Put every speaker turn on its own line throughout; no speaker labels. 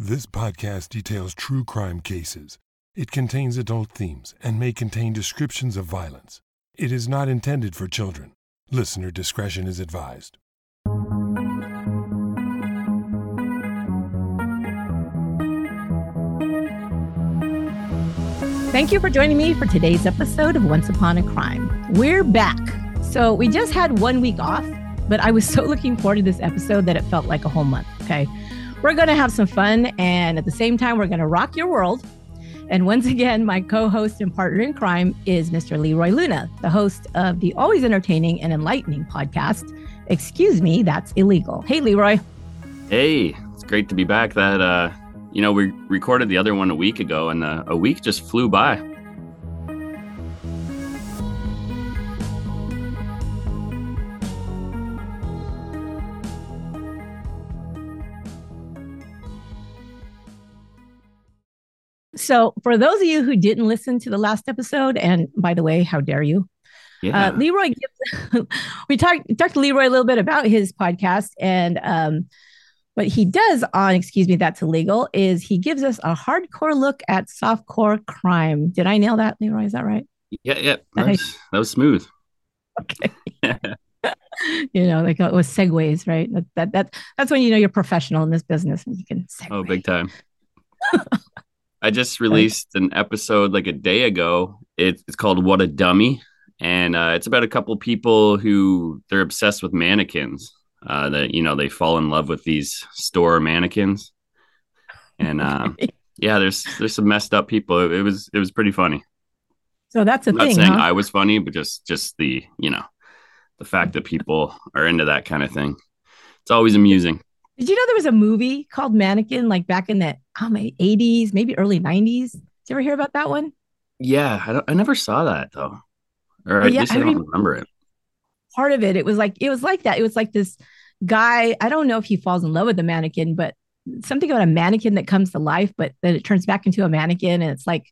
This podcast details true crime cases. It contains adult themes and may contain descriptions of violence. It is not intended for children. Listener discretion is advised.
Thank you for joining me for today's episode of Once Upon a Crime. We're back. So, we just had one week off, but I was so looking forward to this episode that it felt like a whole month. Okay. We're going to have some fun. And at the same time, we're going to rock your world. And once again, my co host and partner in crime is Mr. Leroy Luna, the host of the always entertaining and enlightening podcast, Excuse Me, That's Illegal. Hey, Leroy.
Hey, it's great to be back. That, uh, you know, we recorded the other one a week ago, and uh, a week just flew by.
So, for those of you who didn't listen to the last episode, and by the way, how dare you?
Yeah.
Uh, Leroy, gives, we talked talked to Leroy a little bit about his podcast, and um, what he does on "Excuse Me, That's Illegal" is he gives us a hardcore look at softcore crime. Did I nail that, Leroy? Is that right?
yeah, yeah. That was, that was smooth.
Okay. you know, like uh, with segues, right? That, that that that's when you know you're professional in this business and you can segue.
Oh, big time. I just released an episode like a day ago. It, it's called "What a Dummy," and uh, it's about a couple people who they're obsessed with mannequins. Uh, that you know they fall in love with these store mannequins, and uh, yeah, there's there's some messed up people. It, it was it was pretty funny.
So that's a
I'm not
thing,
saying
huh?
I was funny, but just just the you know the fact that people are into that kind of thing. It's always amusing.
Did you know there was a movie called Mannequin, like back in the oh, my 80s, maybe early 90s? Did you ever hear about that one?
Yeah, I, don't, I never saw that though, or at
Yeah,
least
I
I don't remember it.
Part of it, it was like it was like that. It was like this guy. I don't know if he falls in love with the mannequin, but something about a mannequin that comes to life, but then it turns back into a mannequin, and it's like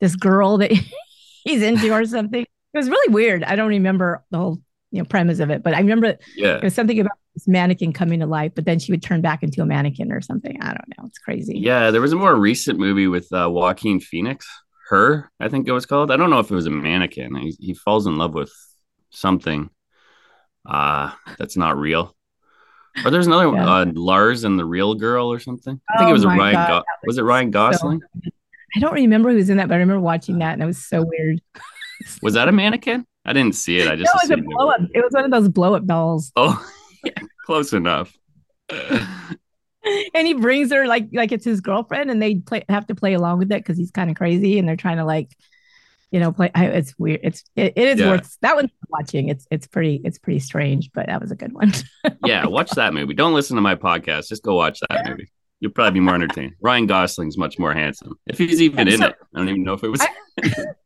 this girl that he's into or something. It was really weird. I don't remember the whole you know premise of it, but I remember
Yeah,
it was something about this mannequin coming to life, but then she would turn back into a mannequin or something. I don't know. It's crazy.
yeah. There was a more recent movie with uh, Joaquin Phoenix. Her, I think it was called. I don't know if it was a mannequin. He, he falls in love with something uh that's not real. Or there's another one, uh, Lars and the Real Girl or something. I think
Oh
it was Ryan.
God,
Go-
that
was it Ryan Gosling?
I don't remember who was in that, but I remember watching that and it was so weird.
Was that a mannequin? I didn't see it. I just No,
it was a blow
was.
up. It was one of those blow up dolls.
Oh, yeah, close enough.
And he brings her like like it's his girlfriend, and they play have to play along with it because he's kind of crazy, and they're trying to like, you know, play. I, it's weird. It's it, it is
Yeah.
worth that one watching. It's it's pretty it's pretty strange, but that was a good one.
yeah, watch that movie. Don't listen to my podcast. Just go watch that movie. You'll probably be more entertained. Ryan Gosling's much more handsome. If he's even in
So-
it. I don't even know if it was.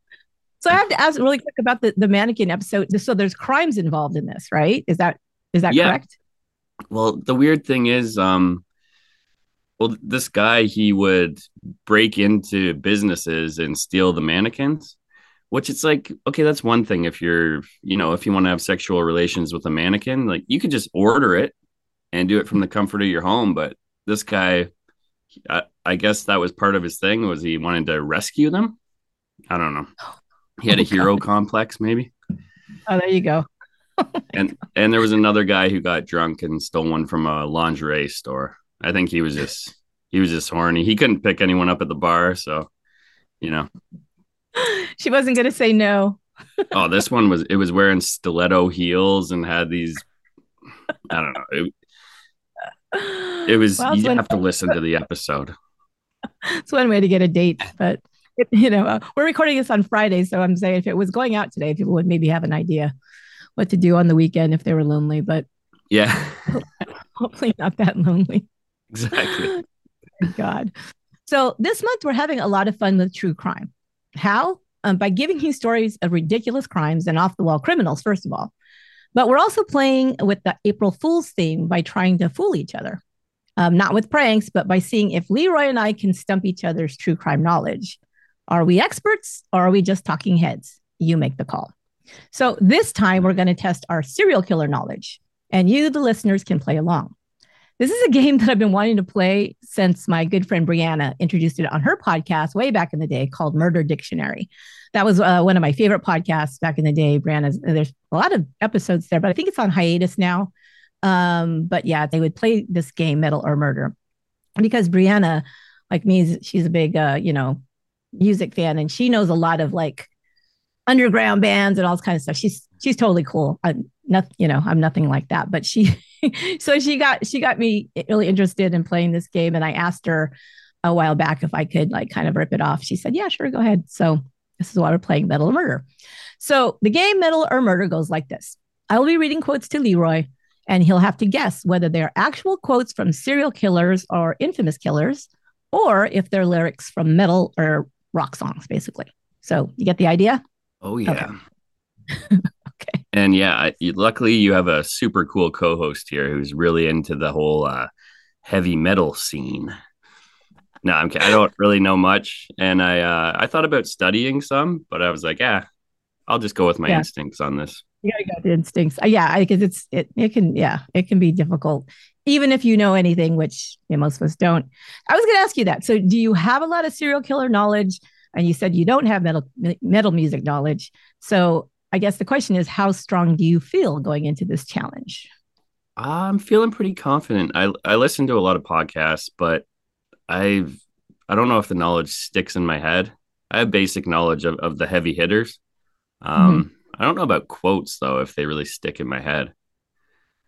so I have to ask really quick about the the mannequin episode. So there's crimes involved in this, right? Is that is that
Yeah.
correct?
Well, the weird thing is, um, well, this guy he would break into businesses and steal the mannequins, which it's like, okay, that's one thing. If you're, you know, if you want to have sexual relations with a mannequin, like you could just order it and do it from the comfort of your home. But this guy, I, I guess that was part of his thing was he wanted to rescue them. I don't know. He had a
Oh,
hero complex, maybe.
Oh, there you go.
and and there was another guy who got drunk and stole one from a lingerie store. I think he was just he was just horny. He couldn't pick anyone up at the bar, so you know.
She wasn't gonna say no.
Oh, this one was it was wearing stiletto heels and had these. I don't know. It, it was
Well,
you have to listen to the episode.
it's one way to get a date, but you know, uh, we're recording this on Friday, so I'm saying if it was going out today, people would maybe have an idea what to do on the weekend if they were lonely, but
Yeah,
hopefully not that lonely.
exactly.
God. So this month we're having a lot of fun with true crime. How? Um, by giving you stories of ridiculous crimes and off the wall criminals, first of all. But we're also playing with the April Fool's theme by trying to fool each other. Um, not with pranks, but by seeing if Leroy and I can stump each other's true crime knowledge. Are we experts or are we just talking heads? You make the call. So this time we're going to test our serial killer knowledge, and you, the listeners, can play along. This is a game that I've been wanting to play since my good friend Brianna introduced it on her podcast way back in the day called Murder Dictionary. That was uh, one of my favorite podcasts back in the day. Brianna's, there's a lot of episodes there, but I think it's on hiatus now. Um, but yeah, they would play this game, Metal or Murder, because Brianna, like me, she's a big, uh, you know, music fan, and she knows a lot of like underground bands and all this kind of stuff. She's she's totally cool. I'm not, you know, I'm nothing like that, but she, so she got she got me really interested in playing this game, and I asked her a while back if I could like kind of rip it off. She said, "Yeah, sure, go ahead." So this is why we're playing Metal or Murder. So the game Metal or Murder goes like this: I will be reading quotes to Leroy, and he'll have to guess whether they're actual quotes from serial killers or infamous killers, or if they're lyrics from metal or rock songs, basically. So you get the idea?
Oh yeah. Okay. okay. And yeah, I, luckily you have a super cool co-host here who's really into the whole uh, heavy metal scene. No, I'm I don't really know much, and I uh, I thought about studying some, but I was like, yeah, I'll just go with my yeah. instincts on this.
You gotta go with instincts. Uh, yeah, because it's it it can yeah it can be difficult even if you know anything, which you know, most of us don't. I was going to ask you that. So, do you have a lot of serial killer knowledge? and you said you don't have metal metal music knowledge. So I guess the question is, how strong do you feel going into this challenge?
I'm feeling pretty confident. I I listen to a lot of podcasts, but I've I don't know if the knowledge sticks in my head. I have basic knowledge of, of the heavy hitters. Um, mm-hmm. I don't know about quotes though, if they really stick in my head.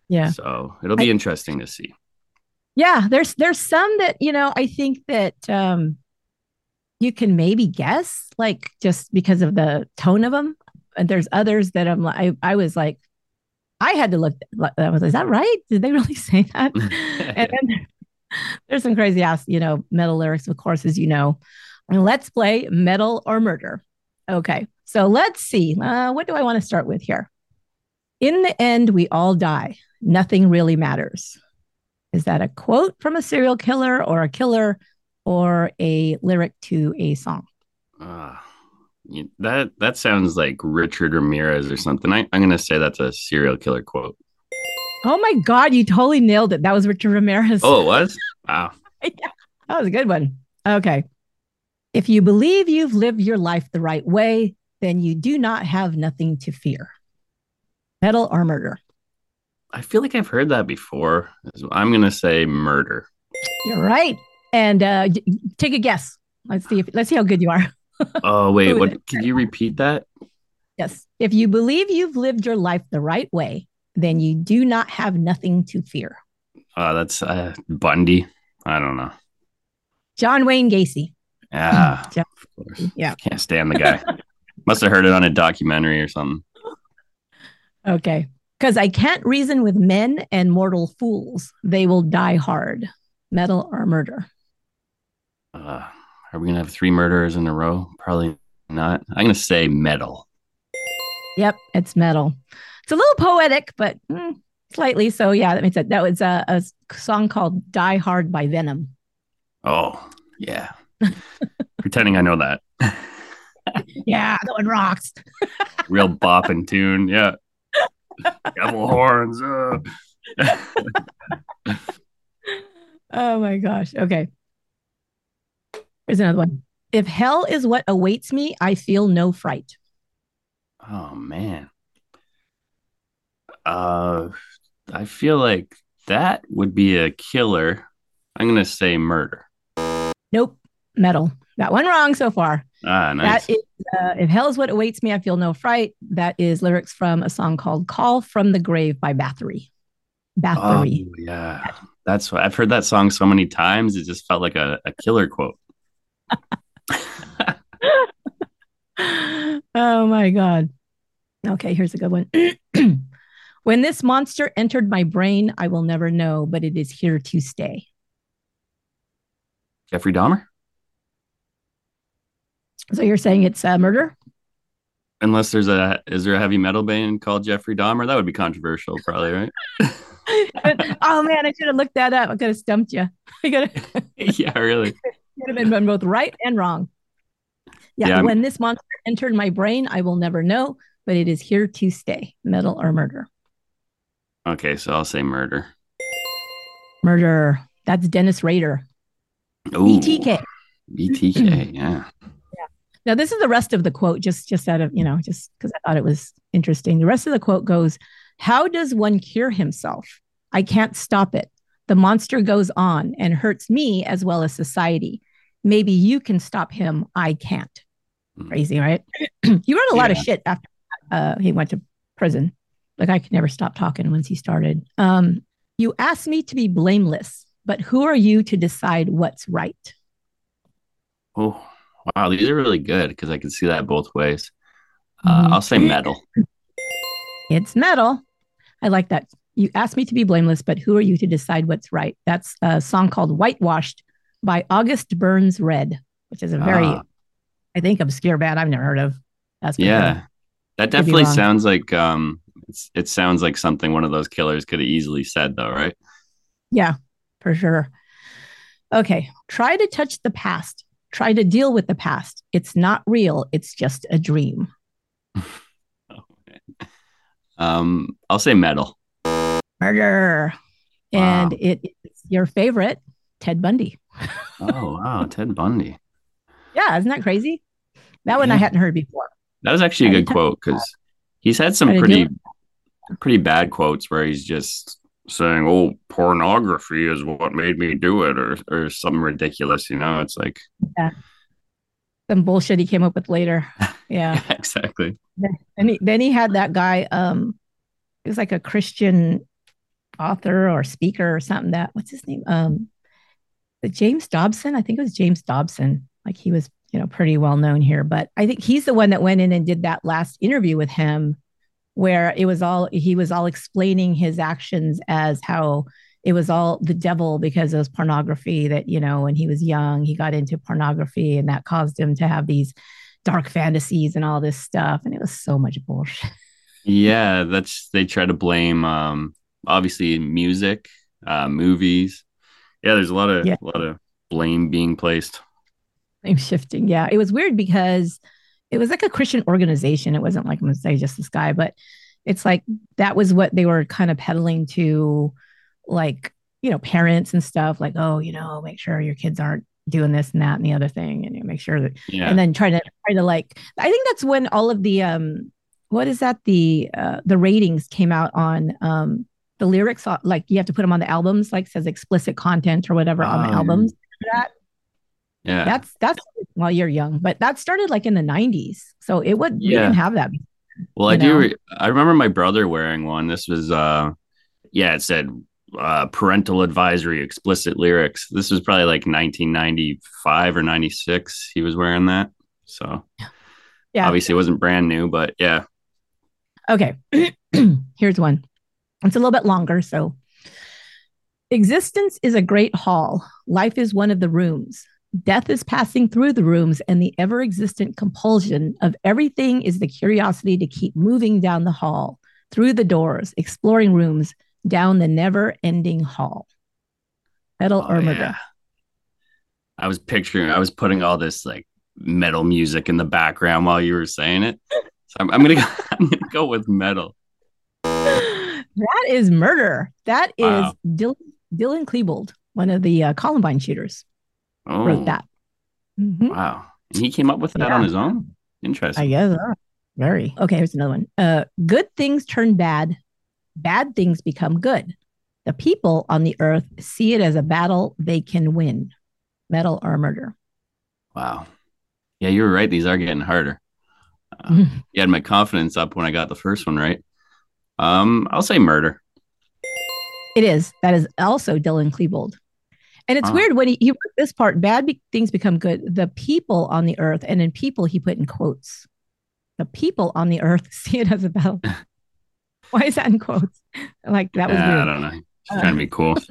Yeah.
So it'll be I, interesting to see.
Yeah, there's there's some that you know I think that um, you can maybe guess, like just because of the tone of them. And there's others that I'm like, I, I was like, I had to look. I was, like, is that right? Did they really say that? and then there's some crazy ass, you know, metal lyrics, of course, as you know. And let's play metal or murder. Okay, so let's see. Uh, what do I want to start with here? In the end, we all die. Nothing really matters. Is that a quote from a serial killer or a killer or a lyric to a song? Uh,
that that sounds like Richard Ramirez or something. I, I'm going to say that's a serial killer quote.
Oh my God, you totally nailed it. That was Richard Ramirez.
Oh, it was? Wow.
yeah, that was a good one. Okay. If you believe you've lived your life the right way, then you do not have nothing to fear. Metal or murder?
I feel like I've heard that before. I'm going to say murder.
You're right and uh, take a guess. Let's see if let's see how good you are.
oh wait, what? Can you repeat that?
Yes. If you believe you've lived your life the right way, then you do not have nothing to fear.
Uh, that's uh, Bundy. I don't know.
John Wayne Gacy.
Yeah. John, yeah. Can't stand the guy. Must have heard it on a documentary or something.
Okay. Because I can't reason with men and mortal fools. They will die hard. Metal or murder.
Uh, are we gonna have three murderers in a row? Probably not. I'm gonna say metal.
Yep, it's metal. It's a little poetic, but mm, slightly. So yeah, that makes it. That was a, a song called "Die Hard" by Venom.
Oh yeah, pretending I know that.
yeah, that one rocks.
Real bopping tune. Yeah, devil horns. Uh.
oh my gosh. Okay. Here's another one. If hell is what awaits me, I feel no fright.
Oh man. Uh I feel like that would be a killer. I'm gonna say murder.
Nope. Metal. Got one wrong so far.
Ah, nice.
That is, uh, if hell is what awaits me, I feel no fright. That is lyrics from a song called "Call from the Grave" by Bathory. Bathory.
Oh, yeah, that's what I've heard that song so many times. It just felt like a, a killer quote.
oh my God. Okay, here's a good one. when this monster entered my brain, I will never know, but it is here to stay.
Jeffrey Dahmer?
So you're saying it's a murder?
Unless there's a is there a heavy metal band called Jeffrey Dahmer? That would be controversial, probably, right?
oh man, I should have looked that up. I could have stumped you. I
could yeah, really.
Could have been both right and wrong. Yeah, yeah when this monster entered my brain, I will never know, but it is here to stay. Metal or murder?
Okay, so I'll say murder.
Murder. That's Dennis Rader.
Ooh,
BTK.
BTK. Yeah.
Now this is the rest of the quote, just just out of you know, just because I thought it was interesting. The rest of the quote goes, "How does one cure himself? I can't stop it. The monster goes on and hurts me as well as society. Maybe you can stop him. I can't."
Mm.
Crazy, right? you wrote a lot of shit after uh, he went to prison. Like I could never stop talking once he started. Um, you asked me to be blameless, but who are you to decide what's right?
Oh, wow. These are really good because I can see that both ways. Uh,
Mhm.
I'll say metal.
It's metal. I like that. You asked me to be blameless, but who are you to decide what's right? That's a song called Whitewashed by August Burns Red, which is a very,
Ah.
I think, obscure band I've never heard of. That's
Yeah.
sure.
That definitely sounds like um it's, it sounds like something one of those killers could have easily said though, right?
Yeah, for sure. Okay. Try to touch the past. Try to deal with the past. It's not real. It's just a dream.
Um I'll say metal.
Murder. And
Wow.
it is your favorite, Ted Bundy.
Oh wow, Ted Bundy.
Yeah, isn't that crazy? That one I hadn't heard before.
That was actually a good quote because he's had some pretty pretty bad quotes where he's just saying, "Oh, pornography is what made me do it," or or something ridiculous. You know, it's like yeah,
Some bullshit he came up with later. Yeah.
exactly.
Then he, then he had that guy, um, he was like a Christian author or speaker or something that, what's his name? Um, the James Dobson. I think it was James Dobson. Like he was, you know, pretty well known here, but I think he's the one that went in and did that last interview with him where it was all, he was all explaining his actions as how it was all the devil because it was pornography that, you know, when he was young, he got into pornography and that caused him to have these dark fantasies and all this stuff. And it was so much bullshit.
Yeah, that's they try to blame um obviously music, uh movies. Yeah, there's a lot of
Yeah.
a lot of blame being placed.
Blame shifting. Yeah. It was weird because it was like a Christian organization. It wasn't like I'm gonna say just this guy, but it's like that was what they were kind of peddling to like, you know, parents and stuff, like, oh, you know, make sure your kids aren't doing this and that and the other thing, and you know, make sure that
Yeah.
and then try to try to like I think that's when all of the um what is that the uh the ratings came out on um the lyrics like you have to put them on the albums like says explicit content or whatever on the
Oh,
albums that
yeah.
that's that's well you're young but that started like in the 90s so it would we didn't have that
Well, I
you
do. Re- I remember my brother wearing one. This was, uh, yeah, it said uh, parental advisory, explicit lyrics. This was probably like 1995 or 96. He was wearing that. So
yeah
obviously it wasn't brand new, but yeah.
Okay. Here's one. It's a little bit longer. So, existence is a great hall. Life is one of the rooms. Death is passing through the rooms, and the ever existent compulsion of everything is the curiosity to keep moving down the hall, through the doors, exploring rooms, down the never ending hall. Metal
Oh, yeah. I was picturing, I was putting all this like metal music in the background while you were saying it. So I'm, I'm gonna go, I'm gonna go with metal.
That is murder. That is
Wow.
Dylan, Dylan Klebold, one of the uh, Columbine shooters,
Oh,
wrote that. Mhm.
Wow. And he came up with that
Yeah.
on his own. Interesting.
I guess. uh, Very. Okay, here's another one. Uh, good things turn bad, bad things become good. The people on the earth see it as a battle they can win. Metal or murder.
Wow. Yeah, you were right. These are getting harder. Uh, you had my confidence up when I got the first one right. Um, I'll say murder.
It is. That is also Dylan Klebold. And it's
Ah.
weird when he, he wrote this part, bad be- things become good. The people on the earth, and in people, he put in quotes. The people on the earth see it as a battle. Why is that in quotes? Like that was
Yeah, I don't know. He's trying to be cool.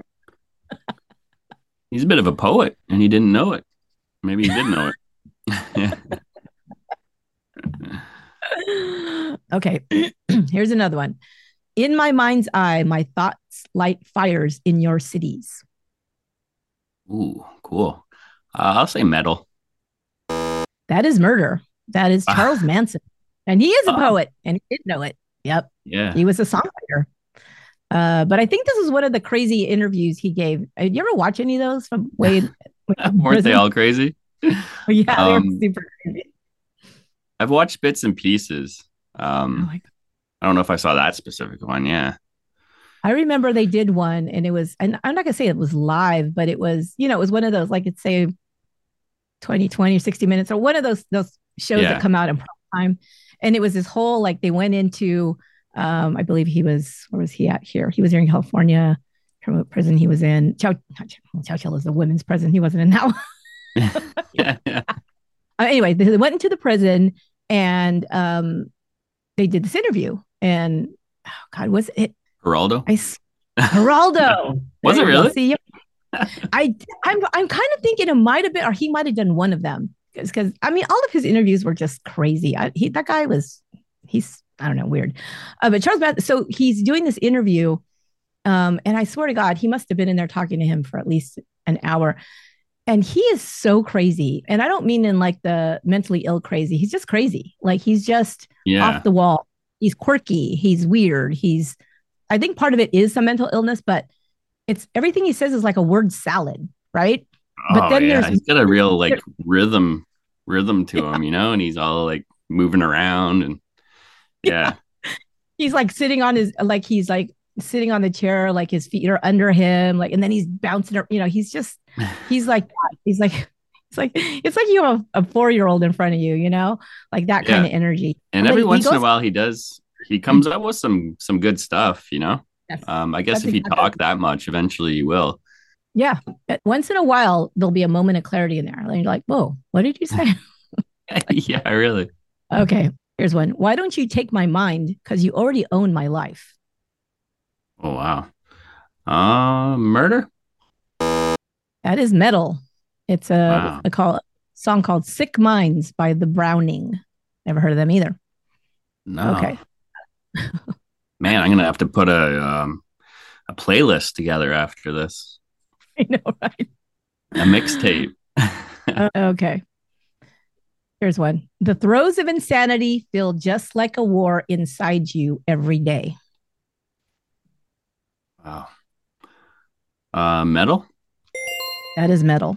He's a bit of a poet, and he didn't know it. Maybe he did know it.
okay, here's another one. In my mind's eye, my thoughts light fires in your cities.
Ooh, cool. Uh, I'll say metal.
That is murder. That is
Ah.
Charles Manson. And he is a
Ah.
poet and he did know it. Yep.
Yeah.
He was a songwriter. Uh, but I think this is one of the crazy interviews he gave. Did you ever watch any of those from Wade?
Weren't they all crazy?
yeah,
Um,
they were super crazy.
I've watched bits and pieces.
Oh
Um,
my
I don't know if I saw that specific one. Yeah.
I remember they did one and it was, and I'm not gonna say it was live, but it was, you know, it was one of those, like it's say 20, 20 or 60 minutes or one of those those shows
Yeah.
that come out in prime time. And it was this whole like they went into um, I believe he was where was he at here? He was here in California. Remember what prison he was in. Chow Chow, Chow is the women's prison. He wasn't in that one.
yeah. yeah.
Anyway, they went into the prison and um, they did this interview. And oh God, was it
Geraldo?
I s- Geraldo?
Was it really?
See, I I'm I'm kind of thinking it might have been, or he might have done one of them because I mean, all of his interviews were just crazy. I, he that guy was he's I don't know weird, uh, but Charles. So he's doing this interview, um, and I swear to God, he must have been in there talking to him for at least an hour. And he is so crazy, and I don't mean in like the mentally ill crazy. He's just crazy. Like he's just
Yeah.
off the wall. He's quirky. He's weird. He's, I think part of it is some mental illness, but it's everything he says is like a word salad, right? but
oh,
then
yeah.
there's-
he's got a real like rhythm rhythm to him, you know, and he's all like moving around and yeah.
He's like sitting on his, like he's like sitting on the chair, like his feet are under him, like, and then he's bouncing, you know, he's just, he's like, he's like, it's like, it's like you have a four year old in front of you, you know, like that kind of energy.
And
then
every once in a while he does he comes up with some some good stuff, you know.
Yes.
Um I guess
That's
if you
exactly-
talk that much, eventually you will.
Yeah. Once in a while, there'll be a moment of clarity in there. And you're like, whoa, what did you say?
yeah, really.
okay. Here's one. Why don't you take my mind? Because you already own my life.
Oh wow. Uh murder?
That is metal. It's a,
Wow.
a call song called Sick Minds by the Browning. Never heard of them either.
No.
Okay.
Man, I'm gonna have to put a um a playlist together after this.
I know, right?
A mixtape.
Uh, okay. Here's one. The throes of insanity feel just like a war inside you every day.
wow. Uh metal?
That is metal.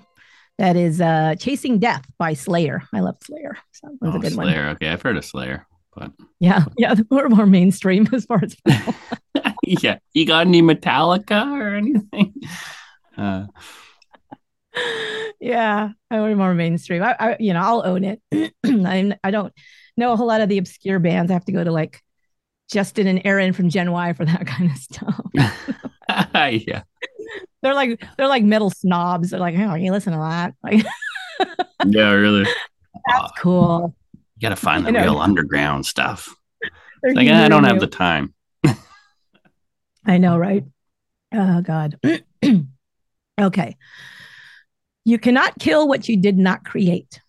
That is uh Chasing Death by Slayer. I love Slayer. So
Oh,
a good one.
Slayer. Okay, I've heard of Slayer, but
Yeah, yeah, we're more mainstream as far as
yeah. You got any Metallica or anything? Uh
yeah, we're more mainstream. I, I, you know, I'll own it. I'm, I don't know a whole lot of the obscure bands. I have to go to like Justin and Aaron from Gen Y for that kind of stuff.
yeah.
They're like they're like metal snobs. They're like, oh, you listen to that? Like,
Yeah, really. Oh,
cool.
You gotta find the real underground stuff. Like, I don't have the time.
I know, right? Oh God. okay. You cannot kill what you did not create.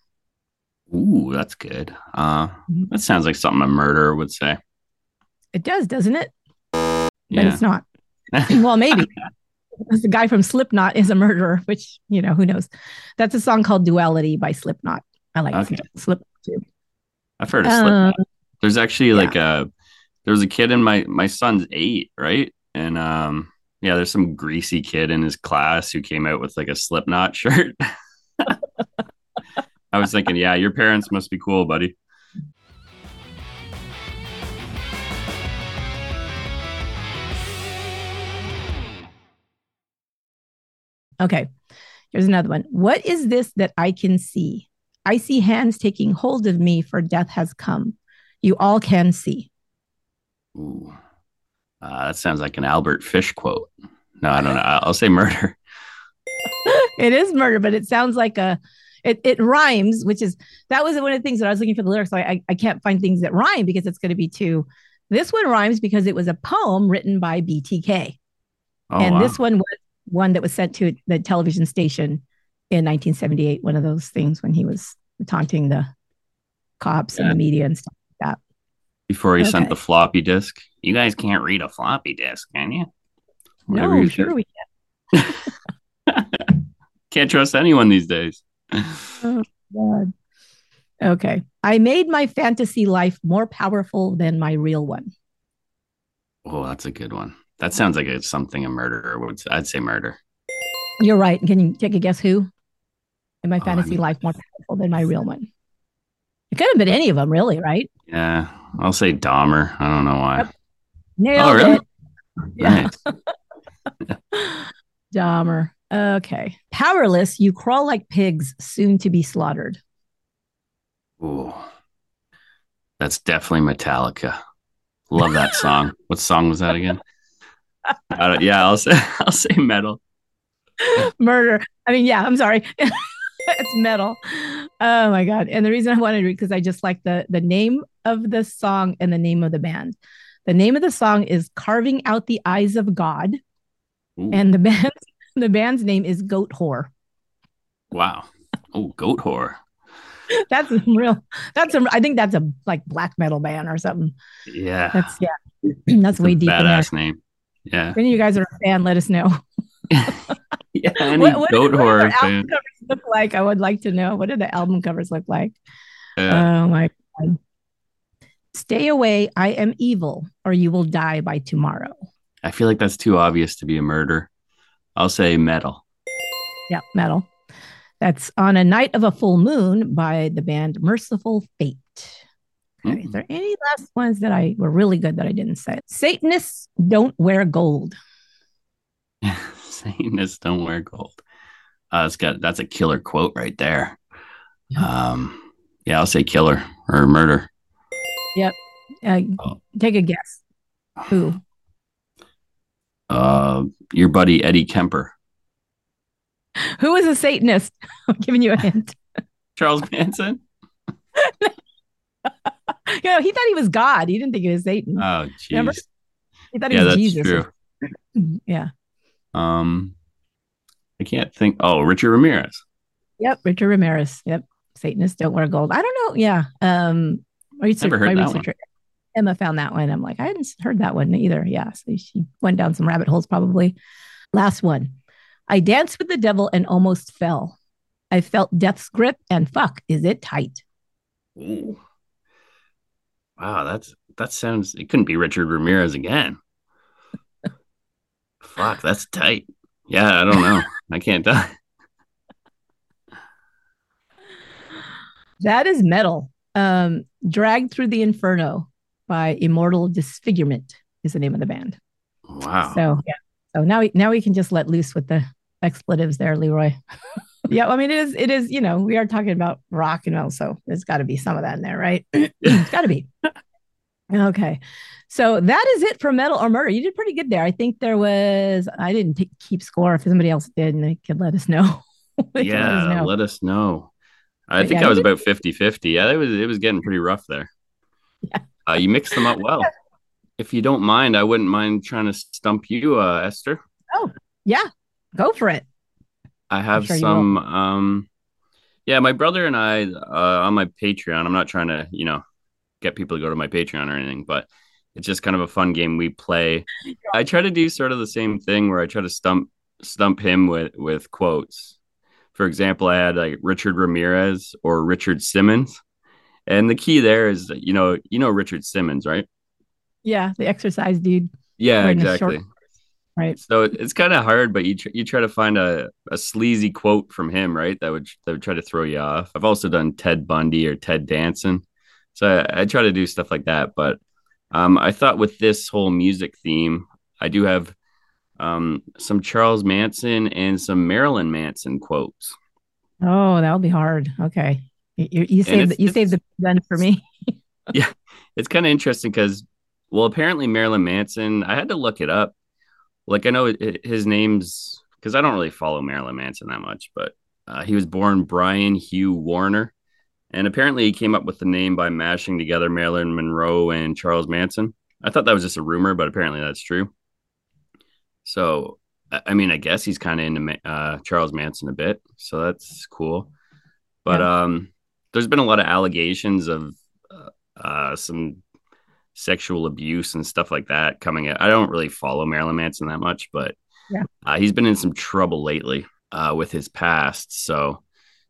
Ooh, that's good. Uh,
Mhm.
that sounds like something a murderer would say.
It does, doesn't it?
Yeah.
But it's not. well, maybe. The guy from Slipknot is a murderer, which, you know, who knows? That's a song called Duality by Slipknot. I like
Okay.
Slipknot too.
I've heard of Slipknot. There's actually
yeah.
like a there was a kid in my my son's eight, right? And um yeah, there's some greasy kid in his class who came out with like a Slipknot shirt. I was thinking, yeah, your parents must be cool, buddy.
Okay. Here's another one. What is this that I can see? I see hands taking hold of me, for death has come. You all can see.
Ooh. Uh, that sounds like an Albert Fish quote. No, I don't know. I'll say murder.
it is murder, but it sounds like a it, it rhymes, which is that was one of the things that I was looking for the lyrics. I, I, I can't find things that rhyme because it's going to be too. This one rhymes because it was a poem written by BTK.
Oh,
and
wow.
this one was one that was sent to the television station in 1978, one of those things when he was taunting the cops and the media and stuff like that.
before he sent the floppy disk. You guys can't read a floppy disk, can you? Whatever
no,
you
sure we
Can't trust anyone these days.
Oh, God. Okay. I made my fantasy life more powerful than my real one.
Oh, that's a good one. That sounds like it's something a murderer would. I'd say murder.
You're right. Can you take a guess who? In my
Oh, I
fantasy
mean-
life, more powerful than my real one. It could have been any of them, really, right?
Yeah, I'll say Dahmer. I don't know why.
Yep. Nailed
Oh, really?
it. Yeah.
Nice.
Dahmer. Okay. Powerless, you crawl like pigs, soon to be slaughtered.
Ooh, that's definitely Metallica. Love that song. what song was that again? I don't, yeah, I'll say I'll say metal.
Murder. I mean, yeah, I'm sorry. it's metal. Oh my god. And the reason I wanted to read because I just like the the name of the song and the name of the band. The name of the song is Carving Out the Eyes of God.
Ooh,
And the band the band's name is Goatwhore.
wow. Oh, goat horror.
That's real that's a I think that's a like black metal band or something.
Yeah,
That's yeah. that's
a
way deep
badass name. Yeah,
If any of you guys are a fan, let us know.
yeah. Any
What, what,
goat horror fan.
album covers look like? I would like to know. What do the album covers look like?
Yeah.
Oh my God. Stay away. I am evil, or you will die by tomorrow.
I feel like that's too obvious to be a murder. I'll say metal.
Yeah, metal. That's on a night of a full moon by the band Mercyful Fate. Okay. Is
Mm.
there any last ones that I were really good that I didn't say? Satanists don't wear gold.
Satanists don't wear gold. Uh, it's got that's a killer quote right there. Um, yeah, I'll say killer or murder.
Uh,
Oh.
Take a guess. Who?
Uh, your buddy Eddie Kemper,
Who is a Satanist? I'm giving you a hint.
Charles Manson.
You know, he thought he was God. He didn't think he was Satan.
Oh, jeez.
he thought he
Yeah,
was
that's
Jesus.
true.
Yeah.
Um, I can't think. Oh, Richard Ramirez.
Yep. Richard Ramirez. Yep. Satanists don't wear gold. I don't know. Yeah. Um, my research,
Never heard
my
that
researcher, Emma found that one. I'm like, I hadn't heard that one either. Yeah. So she went down some rabbit holes probably. Last one. I danced with the devil and almost fell. I felt death's grip and fuck, is it tight?
Ooh. Wow, that's that sounds. It couldn't be Richard Ramirez again. Fuck, that's tight. Yeah, I don't know. I can't die.
That is metal. Um, Dragged Through the Inferno by Immortal Disfigurement is the name of the band.
Wow.
So yeah. So now we now we can just let loose with the expletives there, Leroy. yeah, I mean it is it is, you know, we are talking about rock and roll, so there's gotta be some of that in there, right? it's gotta be. Okay. So that is it for metal or murder. You did pretty good there. I think there was I didn't t- keep score. If somebody else did, and they could let us know. Could let us
yeah,
know.
let us know. I
But
think
yeah,
I was about 50-50. Yeah, it was it was getting pretty rough there.
Yeah.
Uh, you mixed them up well. If you don't mind, I wouldn't mind trying to stump you, uh, Esther.
Oh, yeah, go for it.
I have
sure
some um yeah, my brother and I uh on my Patreon. I'm not trying to, you know, get people to go to my Patreon or anything, but it's just kind of a fun game we play. I try to do sort of the same thing where I try to stump stump him with with quotes. For example, I had like Richard Ramirez or Richard Simmons. And the key there is that, you know, you know Richard Simmons, right?
Yeah, the exercise dude.
Yeah,
short-
exactly.
Right.
So it's kind of hard, but you tr- you try to find a, a sleazy quote from him, right? That would that would try to throw you off. I've also done Ted Bundy or Ted Danson, so I, I try to do stuff like that. But um, I thought with this whole music theme, I do have um, some Charles Manson and some Marilyn Manson quotes.
Oh, that'll be hard. Okay. You, you, saved the, you saved the gun for me.
Yeah, it's kind of interesting because, well, apparently Marilyn Manson. I had to look it up. Like I know it- his name's because I don't really follow Marilyn Manson that much, but uh, he was born Brian Hugh Warner, and apparently he came up with the name by mashing together Marilyn Monroe and Charles Manson. I thought that was just a rumor, but apparently that's true. So, I mean, I guess he's kind of into uh, Charles Manson a bit, so that's cool. But um, there's been a lot of allegations of uh, uh, some sexual abuse and stuff like that coming out. I don't really follow Marilyn Manson that much, but
Yeah.
uh, he's been in some trouble lately uh, with his past. So,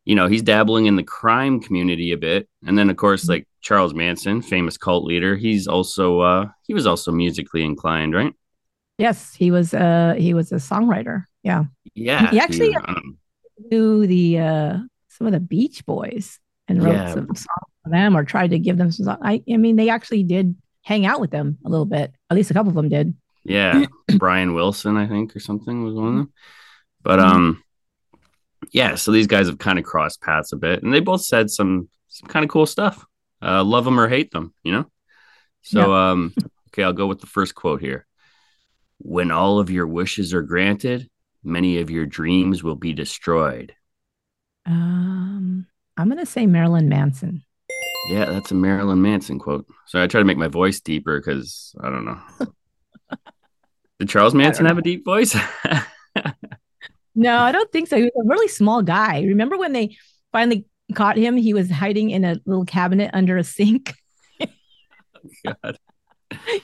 you know, he's dabbling in the crime community a bit. And then, of course, like Charles Manson, famous cult leader, he's also, uh, he was also musically inclined, right?
Yes, he was. Uh, he was a songwriter. Yeah.
Yeah,
He actually-
he- um,
Knew the uh, some of the Beach Boys and wrote
Yeah.
some songs for them, or tried to give them some. song- I, I mean, they actually did hang out with them a little bit. At least a couple of them did.
yeah, Brian Wilson, I think, or something was one of them. But
Mhm.
um, yeah. So these guys have kind of crossed paths a bit, and they both said some some kind of cool stuff. Uh, love them or hate them, you know. So um, okay, I'll go with the first quote here. When all of your wishes are granted, many of your dreams will be destroyed.
Um, I'm gonna say Marilyn Manson.
Yeah, that's a Marilyn Manson quote. So I try to make my voice deeper because I don't know. Did Charles Manson have a deep voice?
No, I don't think so. He was a really small guy. Remember when they finally caught him? He was hiding in a little cabinet under a sink.
God.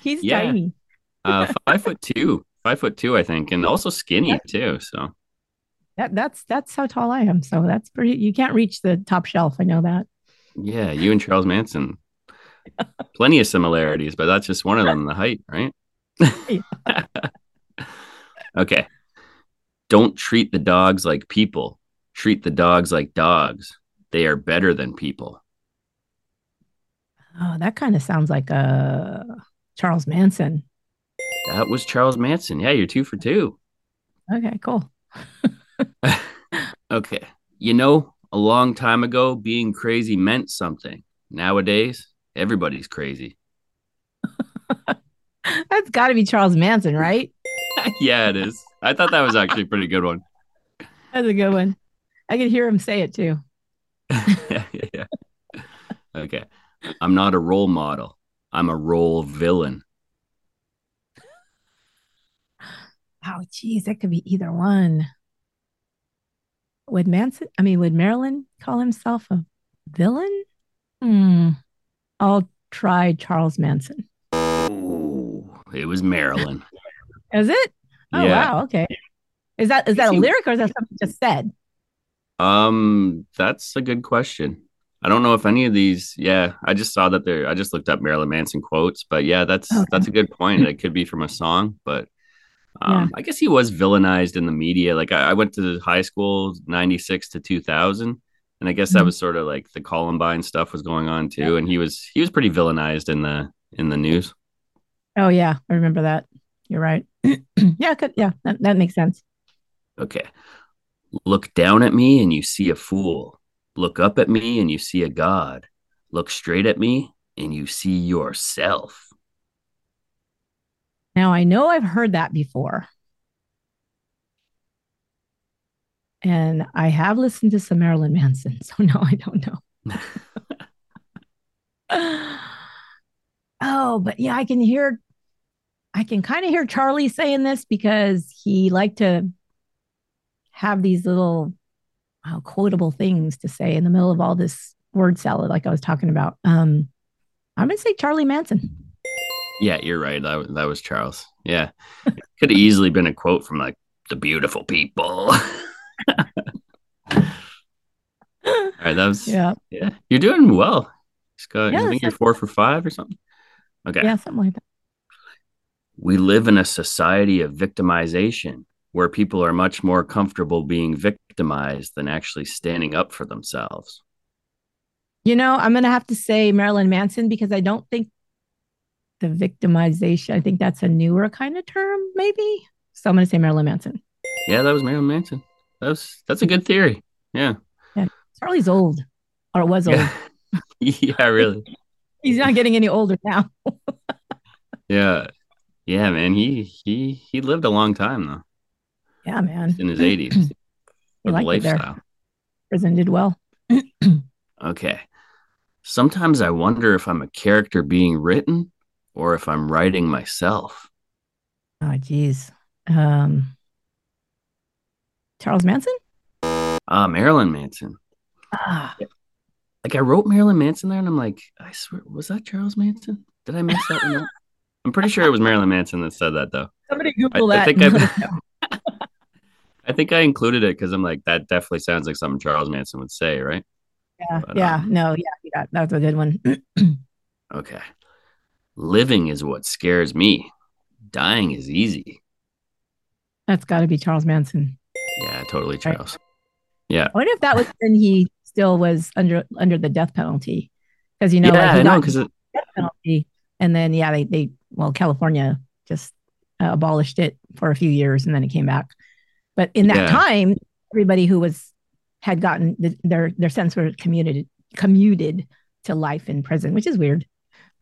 He's
Yeah.
tiny.
Uh, five foot two, five foot two, I think, and also skinny too. So
That that's that's how tall I am. So that's pretty. You can't reach the top shelf. I know that.
yeah, you and Charles Manson, plenty of similarities, but that's just one of them, the height, right? okay. Don't treat the dogs like people. Treat the dogs like dogs. They are better than people.
Oh, that kind of sounds like uh Charles Manson.
That was Charles Manson. Yeah, you're two for two.
Okay, cool.
Okay. You know, a long time ago, being crazy meant something. Nowadays, everybody's crazy.
That's got to be Charles Manson, right?
yeah, it is. I thought that was actually a pretty good one.
That's a good one. I could hear him say it too.
yeah, yeah, yeah. Okay. I'm not a role model. I'm a role villain.
Oh, geez, that could be either one. Would Manson? I mean, would Marilyn call himself a villain? Hmm. I'll try Charles Manson.
Ooh, it was Marilyn.
Is it? Oh
Yeah.
wow. Okay. Is that is that a lyric or is that something just said?
Um, that's a good question. I don't know if any of these. Yeah, I just saw that there. I just looked up Marilyn Manson quotes, but yeah, that's
Okay.
that's a good point. It could be from a song, but um,
Yeah.
I guess he was villainized in the media. Like I, I went to high school '96 to 2000, and I guess that
Mhm.
was sort of like the Columbine stuff was going on too, and he was he was pretty villainized in the in the news.
Oh yeah, I remember that. You're right. yeah, could yeah, that, that makes sense.
Okay. Look down at me and you see a fool. Look up at me and you see a god. Look straight at me and you see yourself.
Now I know I've heard that before. And I have listened to some Marilyn Manson, so no, I don't know. oh, but yeah, I can hear I can kind of hear Charlie saying this because he liked to have these little uh, quotable things to say in the middle of all this word salad, like I was talking about. Um, I'm gonna say Charlie Manson.
Yeah, you're right. That, was- that was Charles. Yeah. Could have easily been a quote from like the beautiful people. All right, that was
Yeah,
yeah. You're doing well. Scott,
Yeah,
I think you're four for five or something. Okay.
yeah, something like that.
We live in a society of victimization where people are much more comfortable being victimized than actually standing up for themselves.
You know, I'm going to have to say Marilyn Manson because I don't think the victimization, I think that's a newer kind of term, maybe. So I'm going to say Marilyn Manson.
Yeah, that was Marilyn Manson. That was that's a good theory. Yeah. yeah.
Charlie's old, or was old.
Yeah. yeah, really.
He's not getting any older now.
Yeah. Yeah, man. He he he lived a long time though.
Yeah, man.
In his 80s.
He liked it there.
lifestyle.
Prison did well.
Okay. Sometimes I wonder if I'm a character being written or if I'm writing myself.
Oh, geez. Um, Charles Manson?
Ah, Marilyn Manson.
Ah,
Like I wrote Marilyn Manson there and I'm like, I swear, was that Charles Manson? Did I mess that one up? I'm pretty sure it was Marilyn Manson that said that though.
somebody
I,
Google
I
that.
think I,
us know.
I think I included it because I'm like, that definitely sounds like something Charles Manson would say, right?
yeah,
but,
yeah.
um,
No, yeah, got, that was a good one.
Okay. Living is what scares me. Dying is easy.
That's got to be Charles Manson.
Yeah, totally, Charles. Right. Yeah.
I wonder if that was when he still was under under the death penalty, because you know,
yeah, like I know because
death penalty, and then yeah, they they well, California just uh, abolished it for a few years, and then it came back. But in that yeah. time, everybody who was had gotten the, their their sentence were commuted commuted to life in prison, which is weird.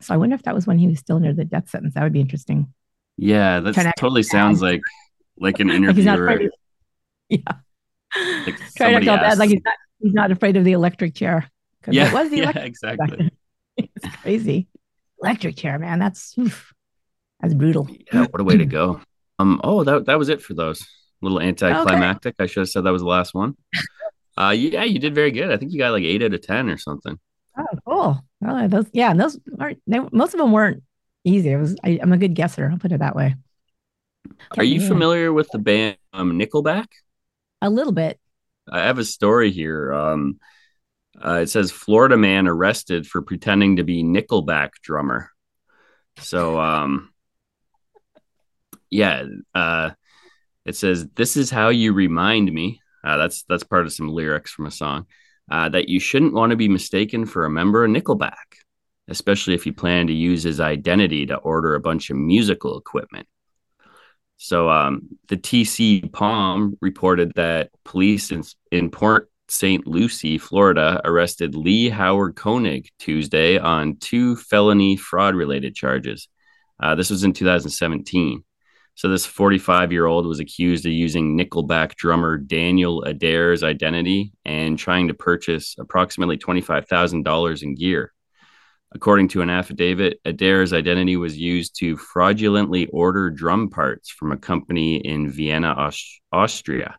So I wonder if that was when he was still under the death sentence. That would be interesting.
Yeah, that totally sounds like like an interview. like right?
yeah. Like Try to tell bad, like he's not he's not afraid of the electric chair.
Yeah, it was the yeah, exactly.
it's crazy. Electric chair, man. That's oof, that's brutal.
Yeah, what a way to go. Um. Oh, that that was it for those. A little anticlimactic. Okay. I should have said that was the last one. Uh, yeah, you did very good. I think you got like eight out of ten or something.
Oh, cool. Well, those, yeah, those aren't. They, most of them weren't easy. It was. I, am a good guesser. I'll put it that way.
Are you familiar with the band um, Nickelback?
A little bit.
I have a story here. Um, uh, it says Florida man arrested for pretending to be Nickelback drummer. So, um, yeah, uh, it says this is how you remind me. Uh, that's that's part of some lyrics from a song uh, that you shouldn't want to be mistaken for a member of Nickelback, especially if you plan to use his identity to order a bunch of musical equipment. So um, the TC Palm reported that police in, in Port St. Lucie, Florida, arrested Lee Howard Koenig Tuesday on two felony fraud related charges. Uh, this was in 2017. So this 45 year old was accused of using Nickelback drummer Daniel Adair's identity and trying to purchase approximately $25,000 in gear. According to an affidavit, Adair's identity was used to fraudulently order drum parts from a company in Vienna, Aust- Austria.